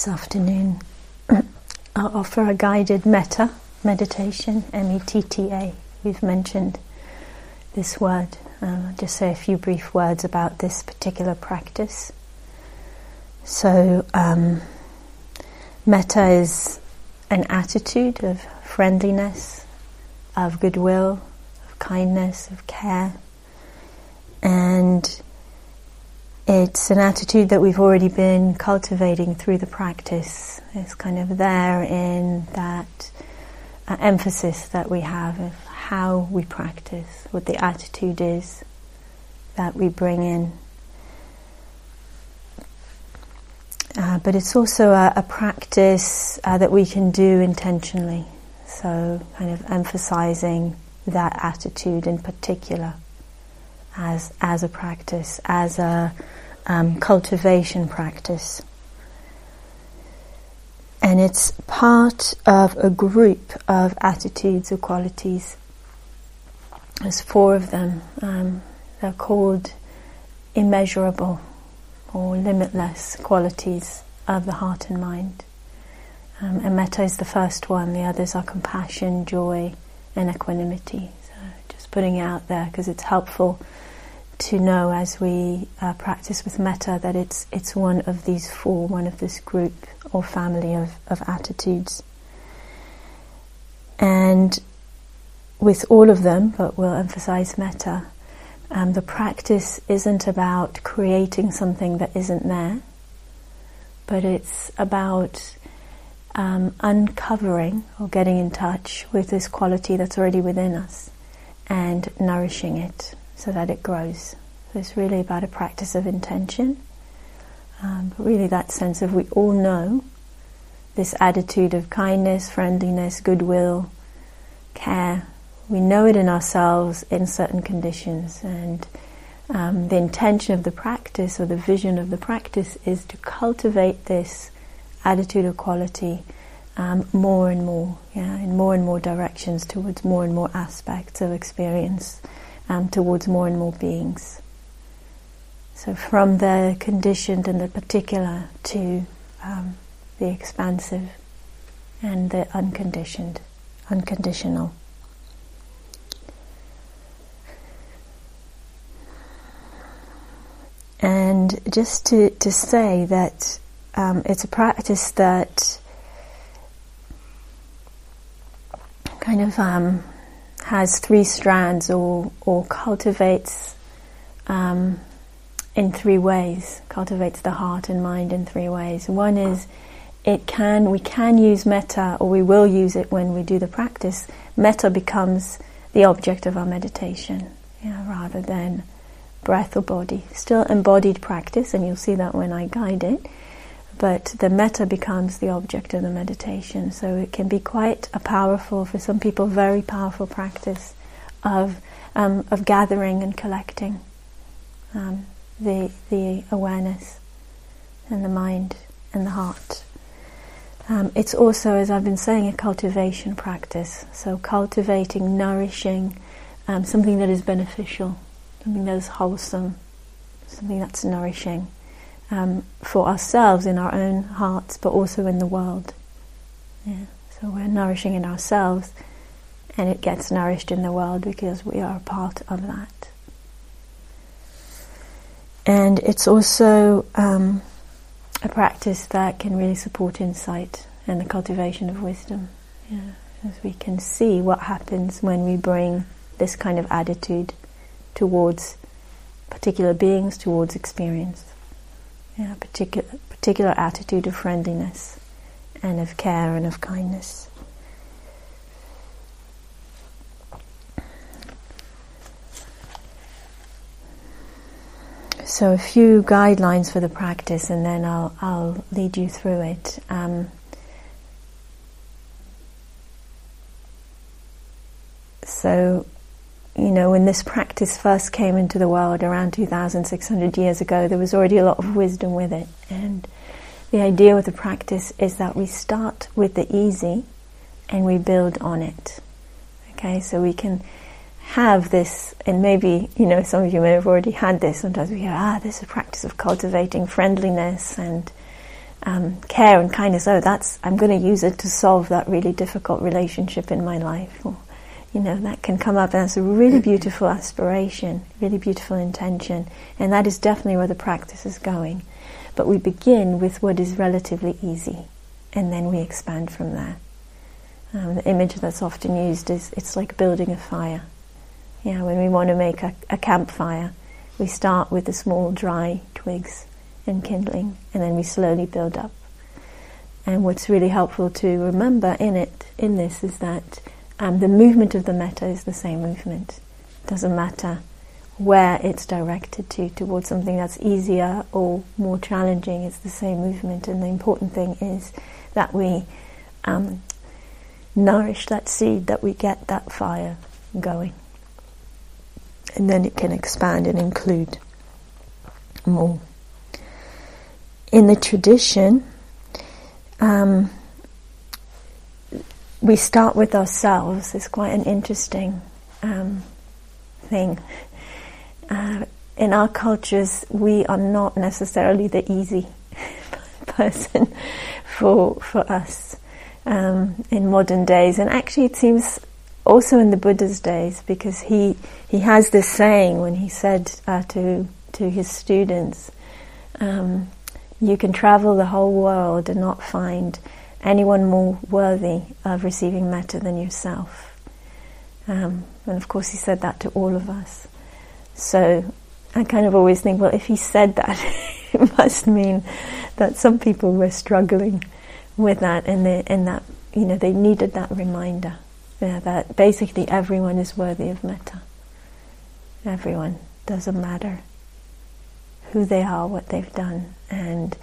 this afternoon, I'll offer a guided metta meditation, M E T T A. We've mentioned this word. Um, I'll just say a few brief words about this particular practice. So, um, metta is an attitude of friendliness, of goodwill, of kindness, of care, and it's an attitude that we've already been cultivating through the practice. It's kind of there in that uh, emphasis that we have of how we practice, what the attitude is that we bring in. Uh, but it's also a, a practice uh, that we can do intentionally. So, kind of emphasizing that attitude in particular as as a practice, as a um, cultivation practice. And it's part of a group of attitudes or qualities. There's four of them. Um, they're called immeasurable or limitless qualities of the heart and mind. Um, and metta is the first one. The others are compassion, joy, and equanimity. Putting out there because it's helpful to know as we uh, practice with metta that it's it's one of these four, one of this group or family of, of attitudes. And with all of them, but we'll emphasize metta, um, the practice isn't about creating something that isn't there, but it's about um, uncovering or getting in touch with this quality that's already within us and nourishing it so that it grows. So it's really about a practice of intention, um, but really that sense of we all know this attitude of kindness, friendliness, goodwill, care. We know it in ourselves in certain conditions, and um, the intention of the practice or the vision of the practice is to cultivate this attitude of quality um, more and more, yeah, in more and more directions towards more and more aspects of experience um, towards more and more beings. So from the conditioned and the particular to um, the expansive and the unconditioned, unconditional. And just to, to say that um, it's a practice that kind of um, has three strands or, or cultivates um, in three ways, cultivates the heart and mind in three ways. One is it can, we can use metta or we will use it when we do the practice. Metta becomes the object of our meditation yeah, rather than breath or body. Still embodied practice and you'll see that when I guide it but the metta becomes the object of the meditation. So it can be quite a powerful, for some people, very powerful practice of um, of gathering and collecting um, the the awareness and the mind and the heart. Um, it's also, as I've been saying, a cultivation practice. So cultivating, nourishing um, something that is beneficial, something that is wholesome, something that's nourishing um, for ourselves in our own hearts, but also in the world. Yeah. So we're nourishing in ourselves, and it gets nourished in the world because we are a part of that. And it's also um, a practice that can really support insight and the cultivation of wisdom. Yeah. As we can see what happens when we bring this kind of attitude towards particular beings, towards experience yeah, particular particular attitude of friendliness and of care and of kindness. So a few guidelines for the practice, and then I'll I'll lead you through it. Um, so you know, when this practice first came into the world around 2,600 years ago, there was already a lot of wisdom with it. And the idea with the practice is that we start with the easy and we build on it. Okay, so we can have this, and maybe, you know, some of you may have already had this. Sometimes we hear, ah, this is a practice of cultivating friendliness and um, care and kindness. Oh, that's I'm going to use it to solve that really difficult relationship in my life. Or, you know, that can come up, and that's a really beautiful aspiration, really beautiful intention, and that is definitely where the practice is going. But we begin with what is relatively easy, and then we expand from there. Um, the image that's often used is it's like building a fire. Yeah, when we want to make a, a campfire, we start with the small dry twigs and kindling, and then we slowly build up. And what's really helpful to remember in it, in this, is that um, the movement of the metta is the same movement. Doesn't matter where it's directed to, towards something that's easier or more challenging, it's the same movement. And the important thing is that we um, nourish that seed, that we get that fire going. And then it can expand and include more. In the tradition, um, we start with ourselves. It's quite an interesting um, thing. Uh, in our cultures, we are not necessarily the easy person for for us um, in modern days, and actually, it seems also in the Buddha's days because he he has this saying when he said uh, to to his students, um, "You can travel the whole world and not find." Anyone more worthy of receiving metta than yourself. Um, and of course, he said that to all of us. So I kind of always think, well, if he said that, it must mean that some people were struggling with that, and, they, and that you know they needed that reminder yeah, that basically everyone is worthy of metta. Everyone doesn't matter who they are, what they've done, and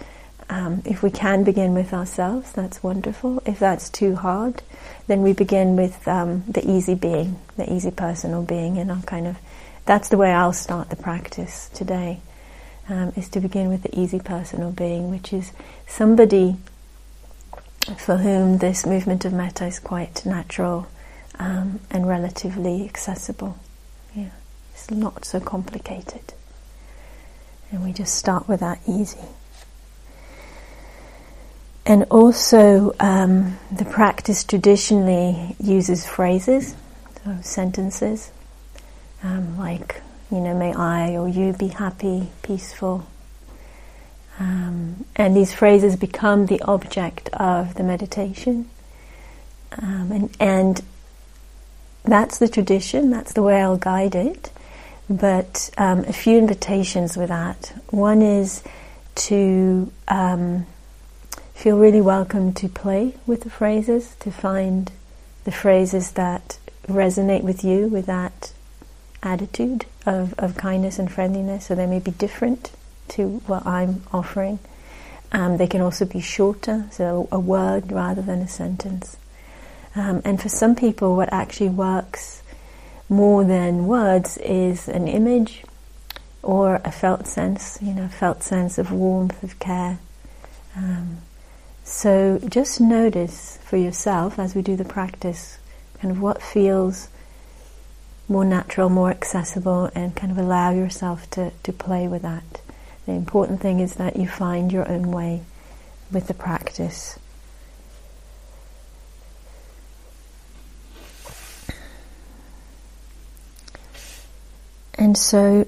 um, if we can begin with ourselves, that's wonderful. If that's too hard, then we begin with um, the easy being, the easy personal being, and I'll kind of that's the way I'll start the practice today. Um, is to begin with the easy personal being, which is somebody for whom this movement of metta is quite natural um, and relatively accessible. Yeah, it's not so complicated, and we just start with that easy. And also, um, the practice traditionally uses phrases, so sentences, um, like, you know, may I or you be happy, peaceful. Um, and these phrases become the object of the meditation. Um, and, and that's the tradition, that's the way I'll guide it. But um, a few invitations with that. One is to um, feel really welcome to play with the phrases, to find the phrases that resonate with you with that attitude of, of kindness and friendliness. So they may be different to what I'm offering. Um, they can also be shorter, so a word rather than a sentence. Um, and for some people, what actually works more than words is an image or a felt sense, you know, felt sense of warmth, of care. Um, so just notice for yourself as we do the practice kind of what feels more natural, more accessible, and kind of allow yourself to, to play with that. The important thing is that you find your own way with the practice. And so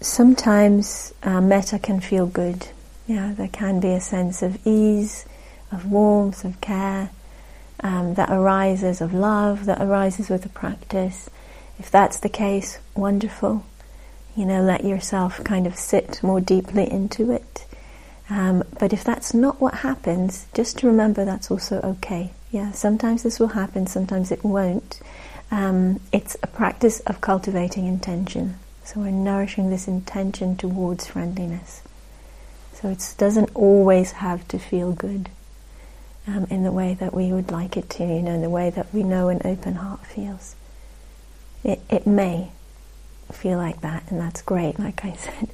sometimes uh, metta can feel good. Yeah, there can be a sense of ease, of warmth, of care um, that arises, of love that arises with the practice. If that's the case, wonderful. You know, let yourself kind of sit more deeply into it. Um, but if that's not what happens, just to remember that's also okay. Yeah, sometimes this will happen, sometimes it won't. Um, it's a practice of cultivating intention. So we're nourishing this intention towards friendliness. So it doesn't always have to feel good um, in the way that we would like it to, you know, in the way that we know an open heart feels. It, it may feel like that, and that's great, like I said,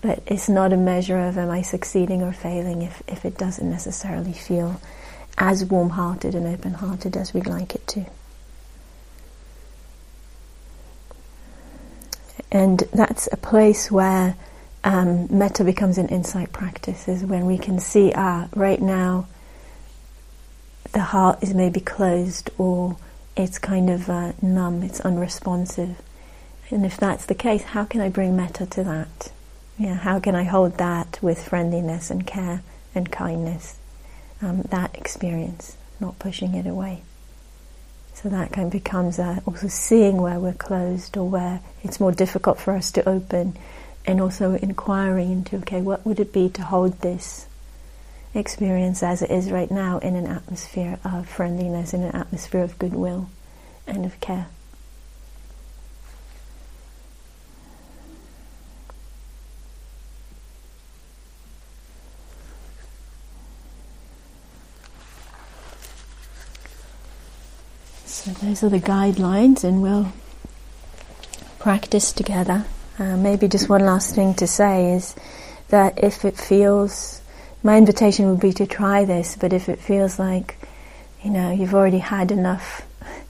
but it's not a measure of am I succeeding or failing if, if it doesn't necessarily feel as warm hearted and open hearted as we'd like it to. And that's a place where um, metta becomes an insight practice is when we can see, ah, right now the heart is maybe closed or it's kind of uh, numb, it's unresponsive. And if that's the case, how can I bring metta to that? Yeah, how can I hold that with friendliness and care and kindness? Um, that experience, not pushing it away. So that kind of becomes uh, also seeing where we're closed or where it's more difficult for us to open, and also inquiring into okay, what would it be to hold this experience as it is right now in an atmosphere of friendliness, in an atmosphere of goodwill and of care. So those are the guidelines, and we'll practice together. Uh, maybe just one last thing to say is that if it feels, my invitation would be to try this, but if it feels like, you know, you've already had enough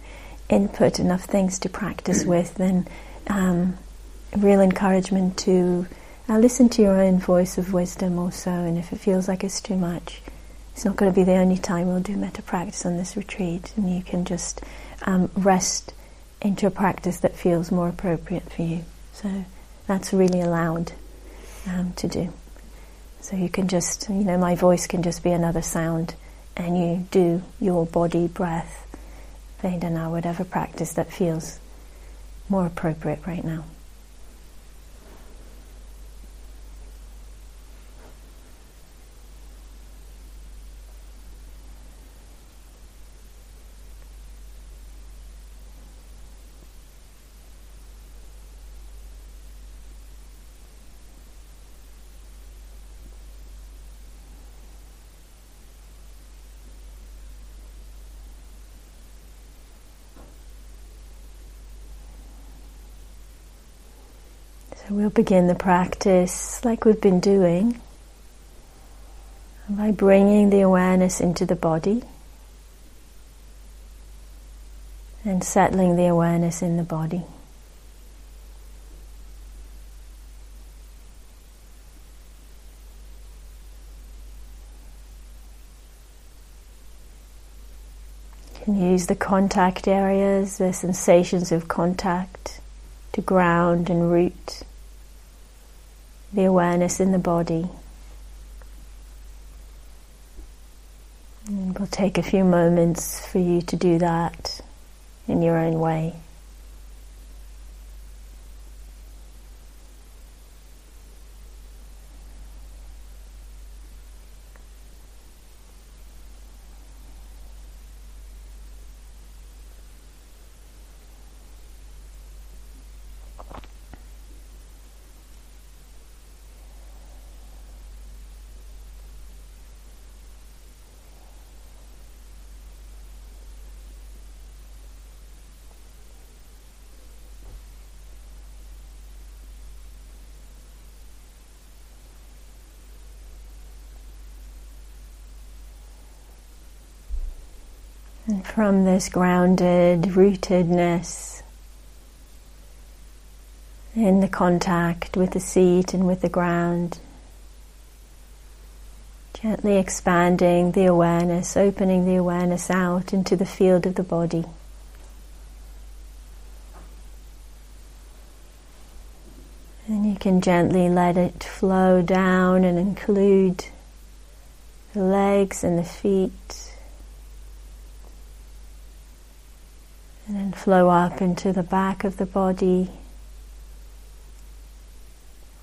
input, enough things to practice with, then um, real encouragement to uh, listen to your own voice of wisdom also, and if it feels like it's too much, it's not going to be the only time we'll do metta practice on this retreat, and you can just um, rest into a practice that feels more appropriate for you. So that's really allowed um, to do. So you can just, you know, my voice can just be another sound, and you do your body, breath, Vedana, whatever practice that feels more appropriate right now. We'll begin the practice like we've been doing by bringing the awareness into the body and settling the awareness in the body. You can use the contact areas, the sensations of contact to ground and root the awareness in the body. And we'll take a few moments for you to do that in your own way. From this grounded rootedness in the contact with the seat and with the ground, gently expanding the awareness, opening the awareness out into the field of the body. And you can gently let it flow down and include the legs and the feet. Flow up into the back of the body,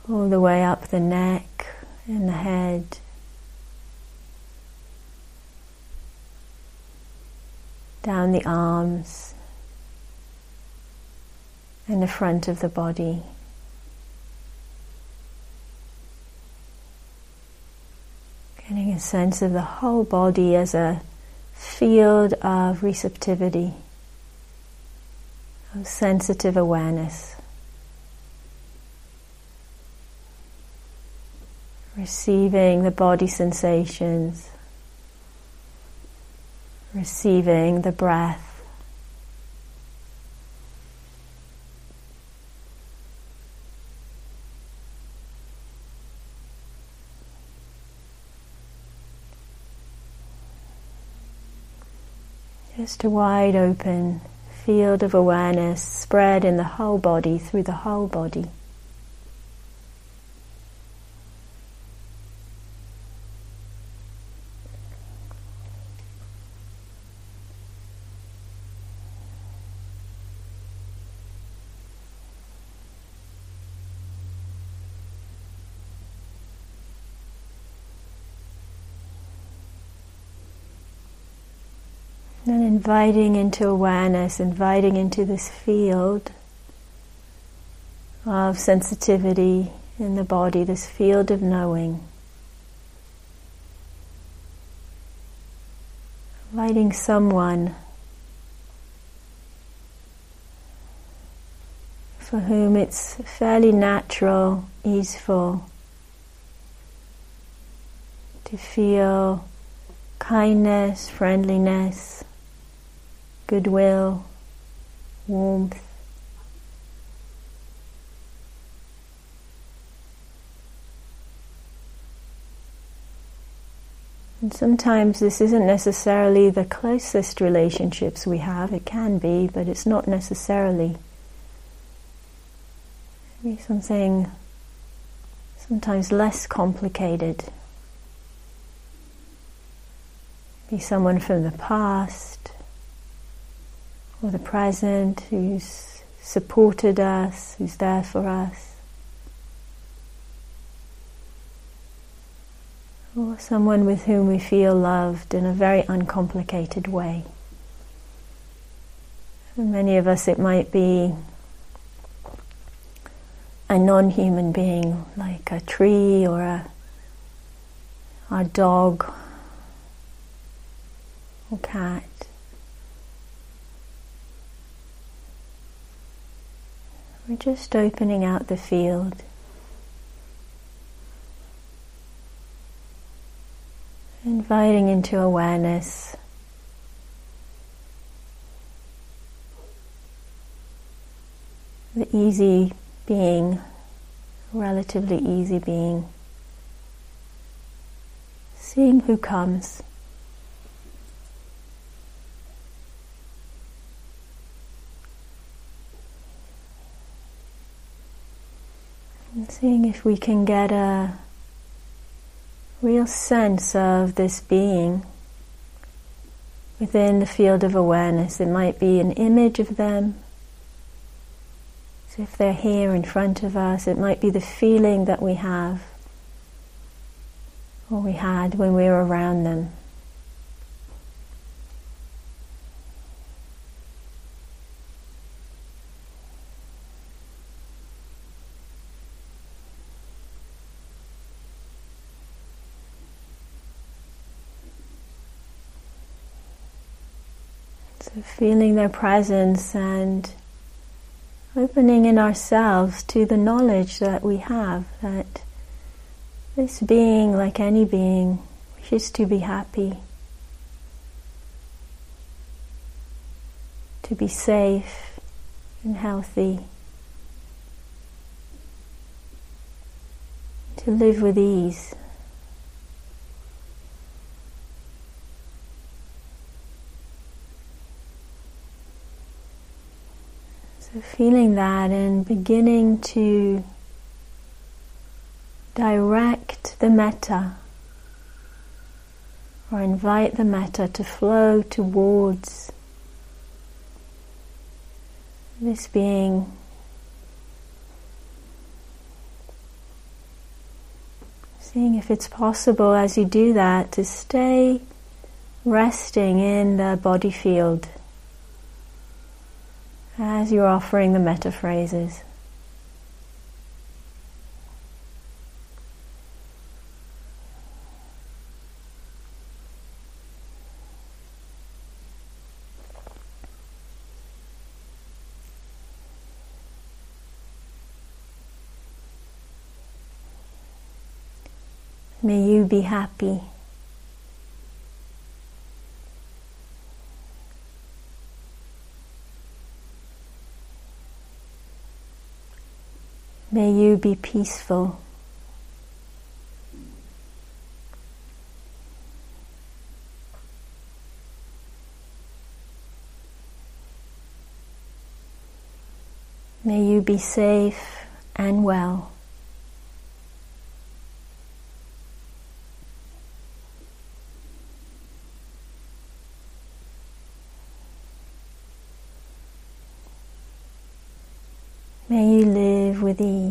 all the way up the neck and the head. Down the arms and the front of the body. Getting a sense of the whole body as a field of receptivity of sensitive awareness. Receiving the body sensations, receiving the breath. just wide open field of awareness spread in the whole body, through the whole body. And inviting into awareness, inviting into this field of sensitivity in the body, this field of knowing. Inviting someone for whom it's fairly natural, easeful to feel kindness, friendliness, goodwill, warmth. And sometimes this isn't necessarily the closest relationships we have. It can be, but it's not necessarily. Maybe something sometimes less complicated. Be someone from the past, or the present who's supported us, who's there for us. Or someone with whom we feel loved in a very uncomplicated way. For many of us, it might be a non human being like a tree or a, a dog or cat. We're just opening out the field. Inviting into awareness. The easy being, relatively easy being. Seeing who comes. And seeing if we can get a real sense of this being within the field of awareness. It might be an image of them. So if they're here in front of us, it might be the feeling that we have or we had when we were around them. So feeling their presence and opening in ourselves to the knowledge that we have that this being, like any being, wishes to be happy, to be safe and healthy, to live with ease. Feeling that and beginning to direct the metta or invite the metta to flow towards this being. Seeing if it's possible as you do that to stay resting in the body field as you're offering the metta phrases. May you be happy. May you be peaceful. May you be safe and well. With ease.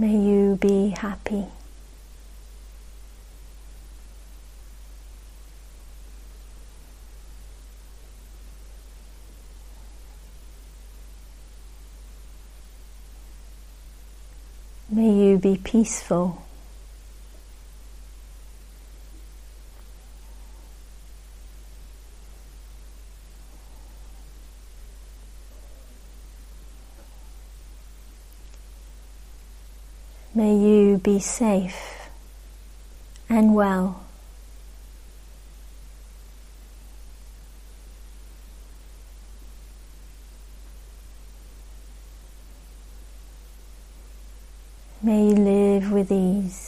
May you be happy. May you be peaceful. May you be safe and well. May you live with ease.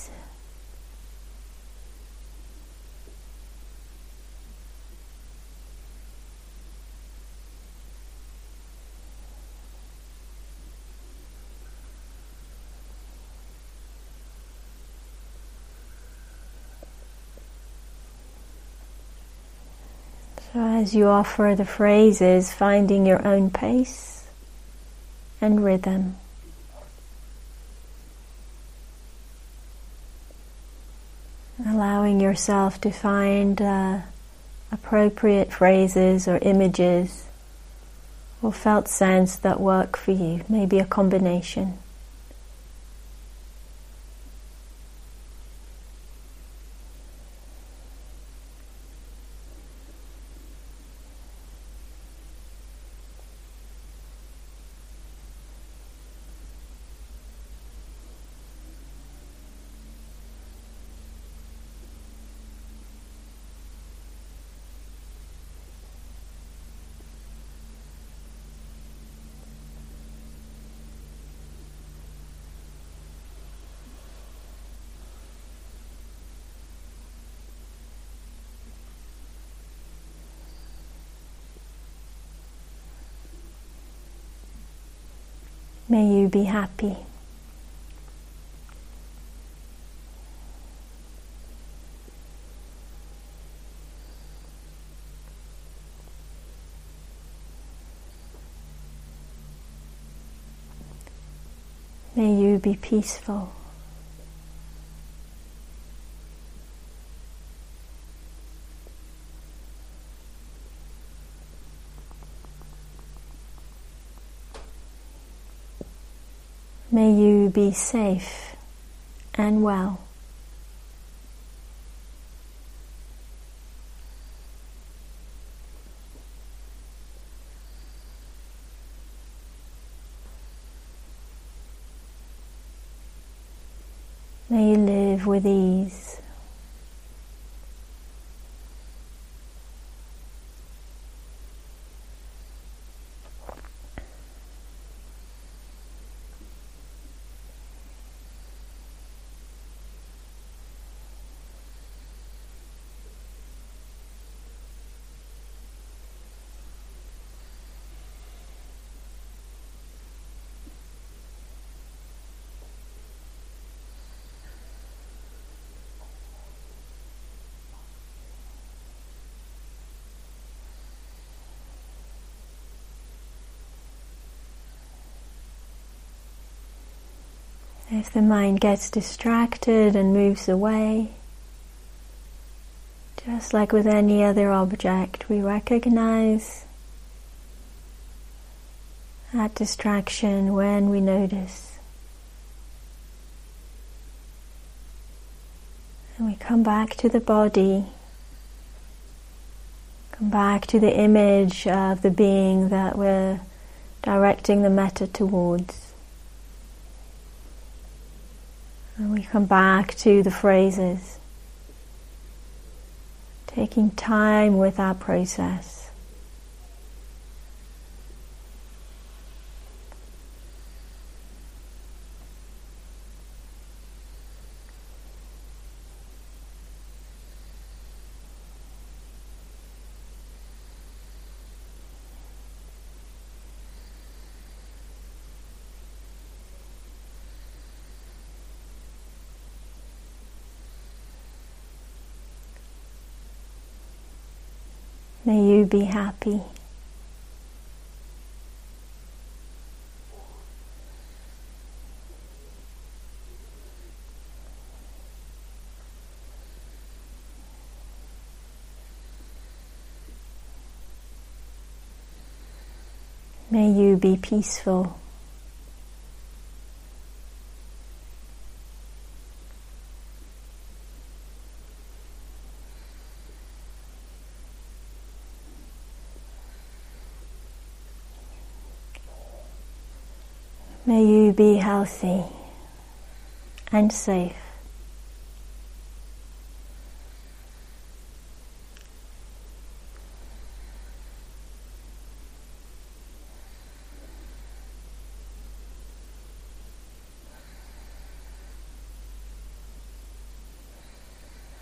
So, as you offer the phrases, finding your own pace and rhythm. Allowing yourself to find uh, appropriate phrases or images or felt sense that work for you, maybe a combination. May you be happy. May you be peaceful. May you be safe and well. May you live with ease. If the mind gets distracted and moves away, just like with any other object, we recognize that distraction when we notice. And we come back to the body, Come back to the image of the being that we're directing the metta towards. And we come back to the phrases, taking time with our process. May you be happy. May you be peaceful. May you be healthy and safe.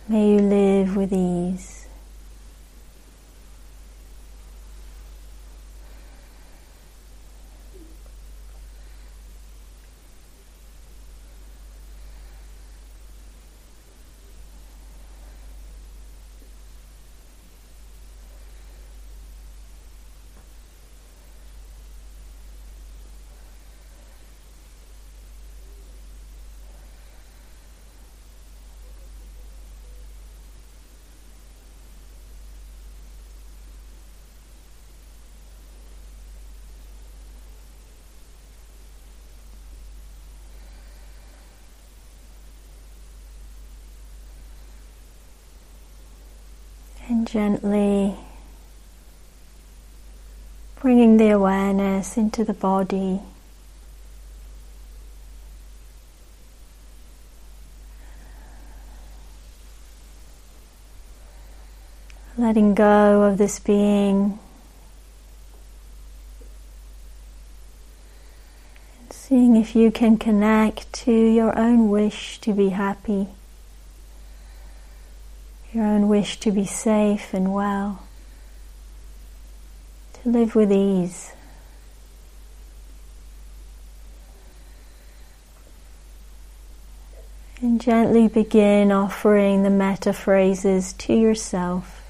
May you live with ease. And gently bringing the awareness into the body. Letting go of this being. Seeing if you can connect to your own wish to be happy your own wish to be safe and well, to live with ease. And gently begin offering the metta phrases to yourself.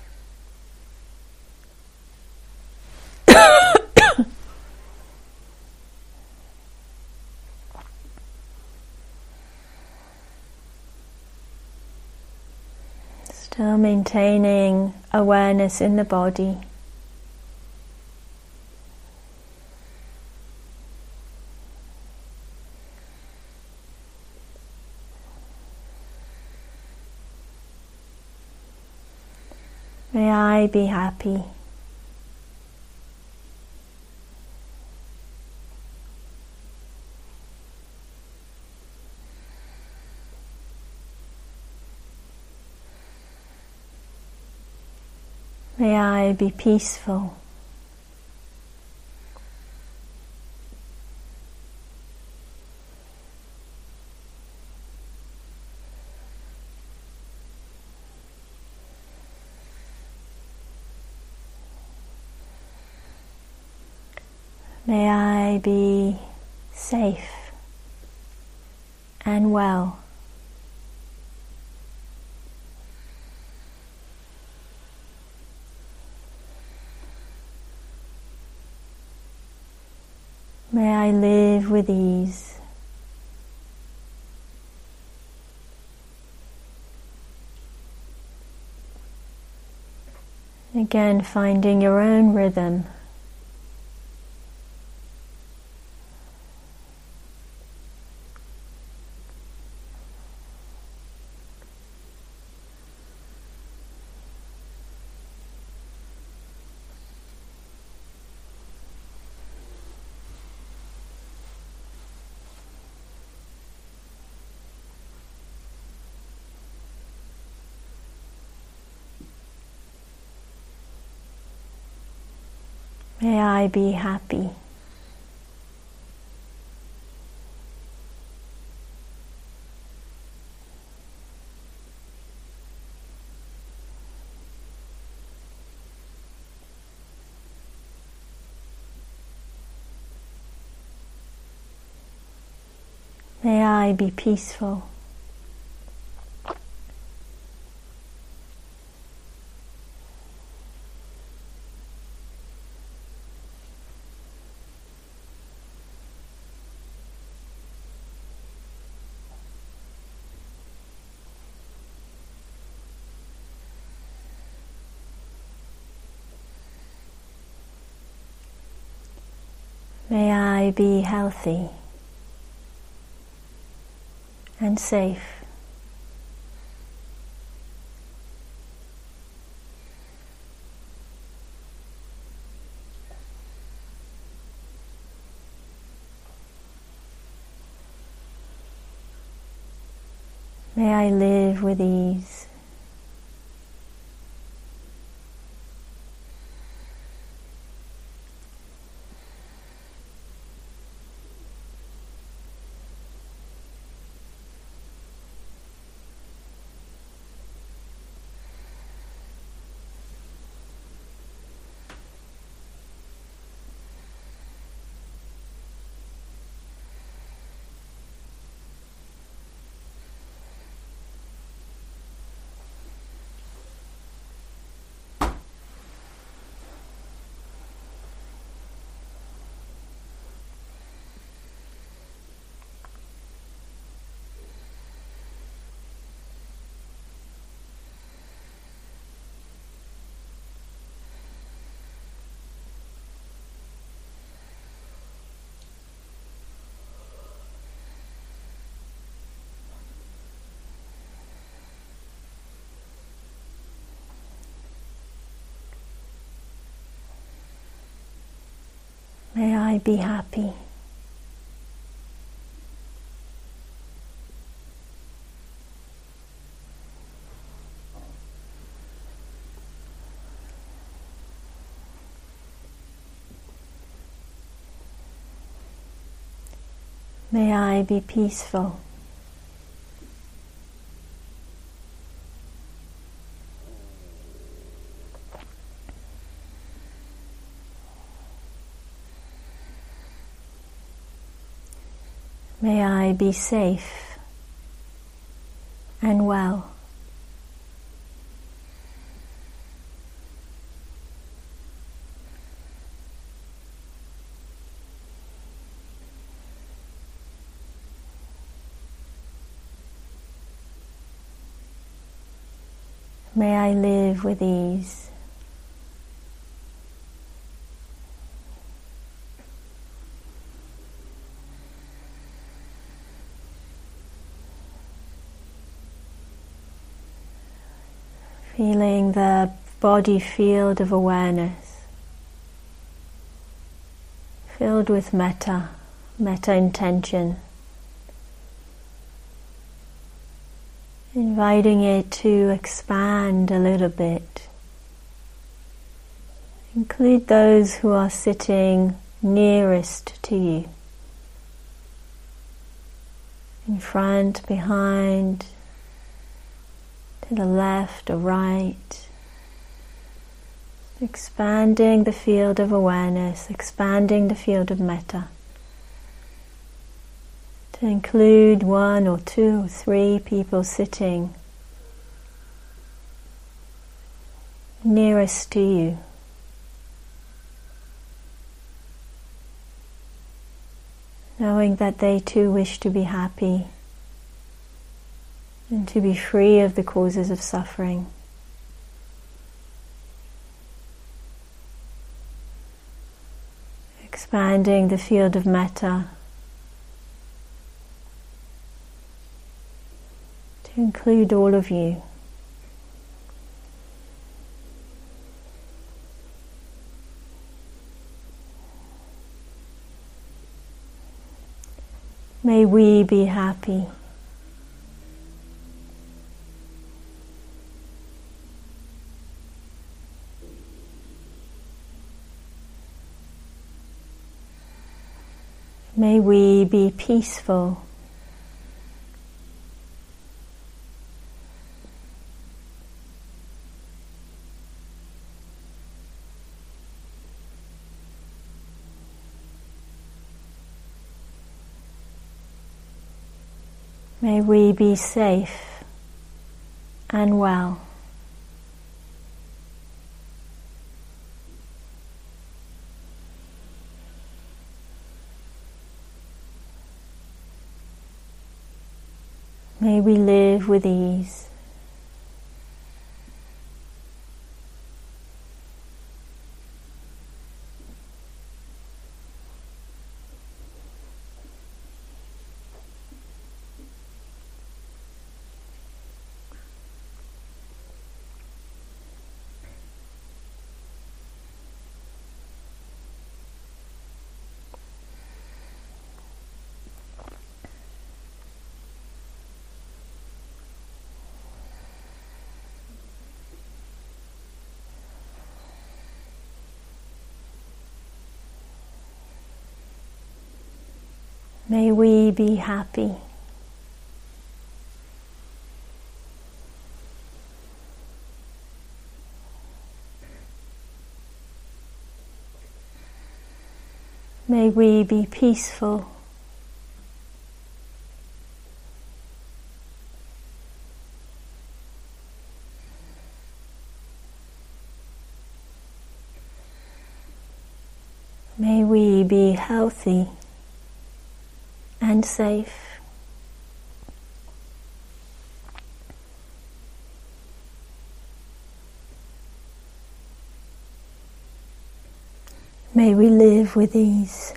Still maintaining awareness in the body. May I be happy. May I be peaceful. May I be safe and well. May I live with ease. Again, finding your own rhythm. May I be happy. May I be peaceful. May I be healthy and safe. May I live with ease. May I be happy. May I be peaceful. May I be safe and well. May I live with ease. Feeling the body field of awareness filled with metta, metta intention. Inviting it to expand a little bit. Include those who are sitting nearest to you. In front, behind, to the left or right. Expanding the field of awareness, expanding the field of metta. To include one or two or three people sitting nearest to you. Knowing that they too wish to be happy and to be free of the causes of suffering. Expanding the field of metta to include all of you. May we be happy. May we be peaceful. May we be safe and well. May we live with ease. May we be happy. May we be peaceful. May we be healthy and safe. May we live with ease.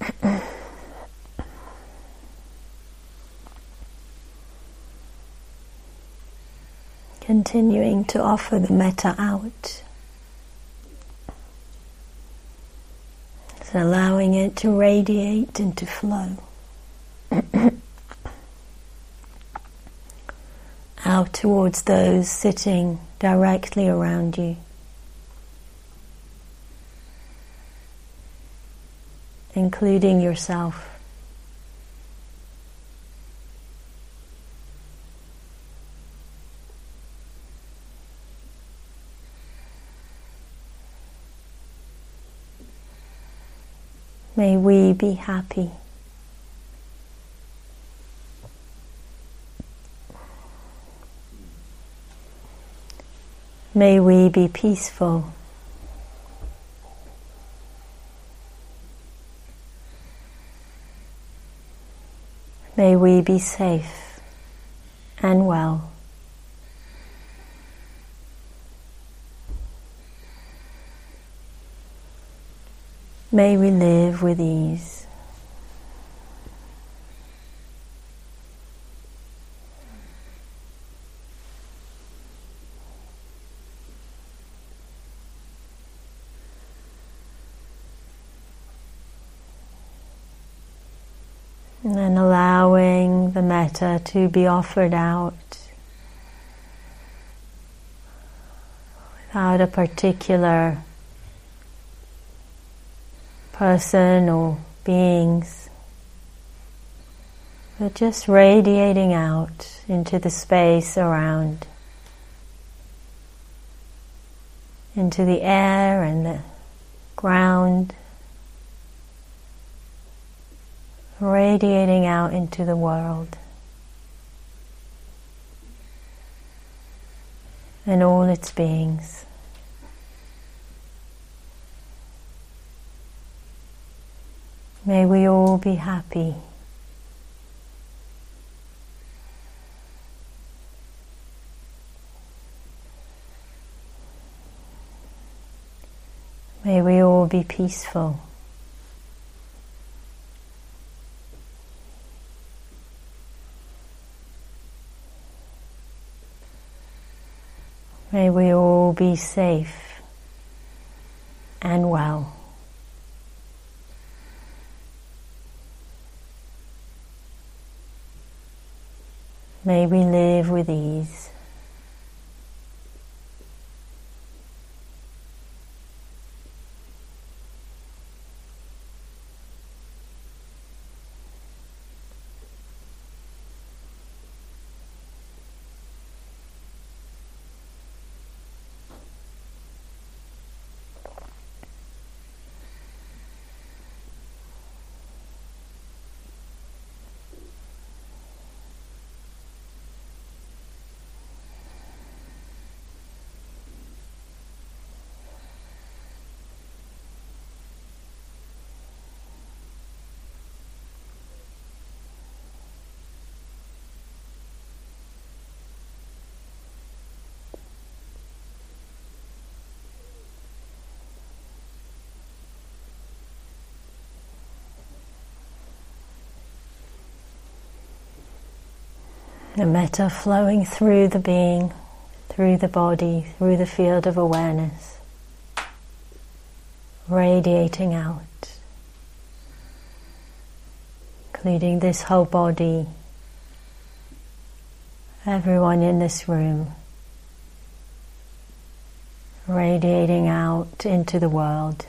Continuing to offer the metta out. And allowing it to radiate and to flow. Out towards those sitting directly around you. Including yourself. May we be happy. May we be peaceful. May we be safe and well. May we live with ease. And then allowing the metta to be offered out without a particular person or beings, but just radiating out into the space around, into the air and the ground, radiating out into the world. And all its beings. May we all be happy. May we all be peaceful. May we all be safe and well. May we live with ease. The metta flowing through the being, through the body, through the field of awareness, radiating out, including this whole body, everyone in this room, radiating out into the world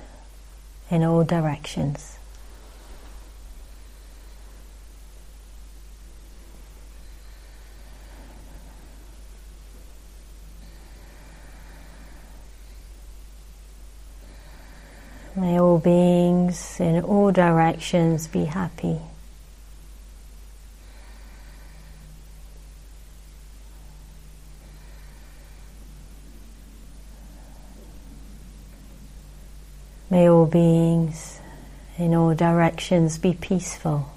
in all directions. May all beings in all directions be happy. May all beings in all directions be peaceful.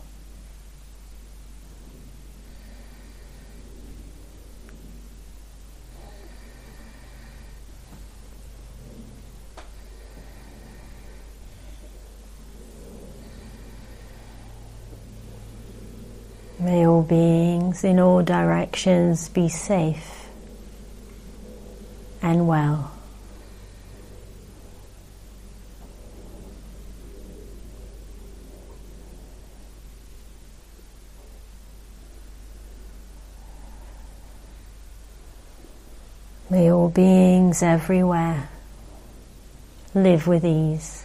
May all beings in all directions be safe and well. May all beings everywhere live with ease.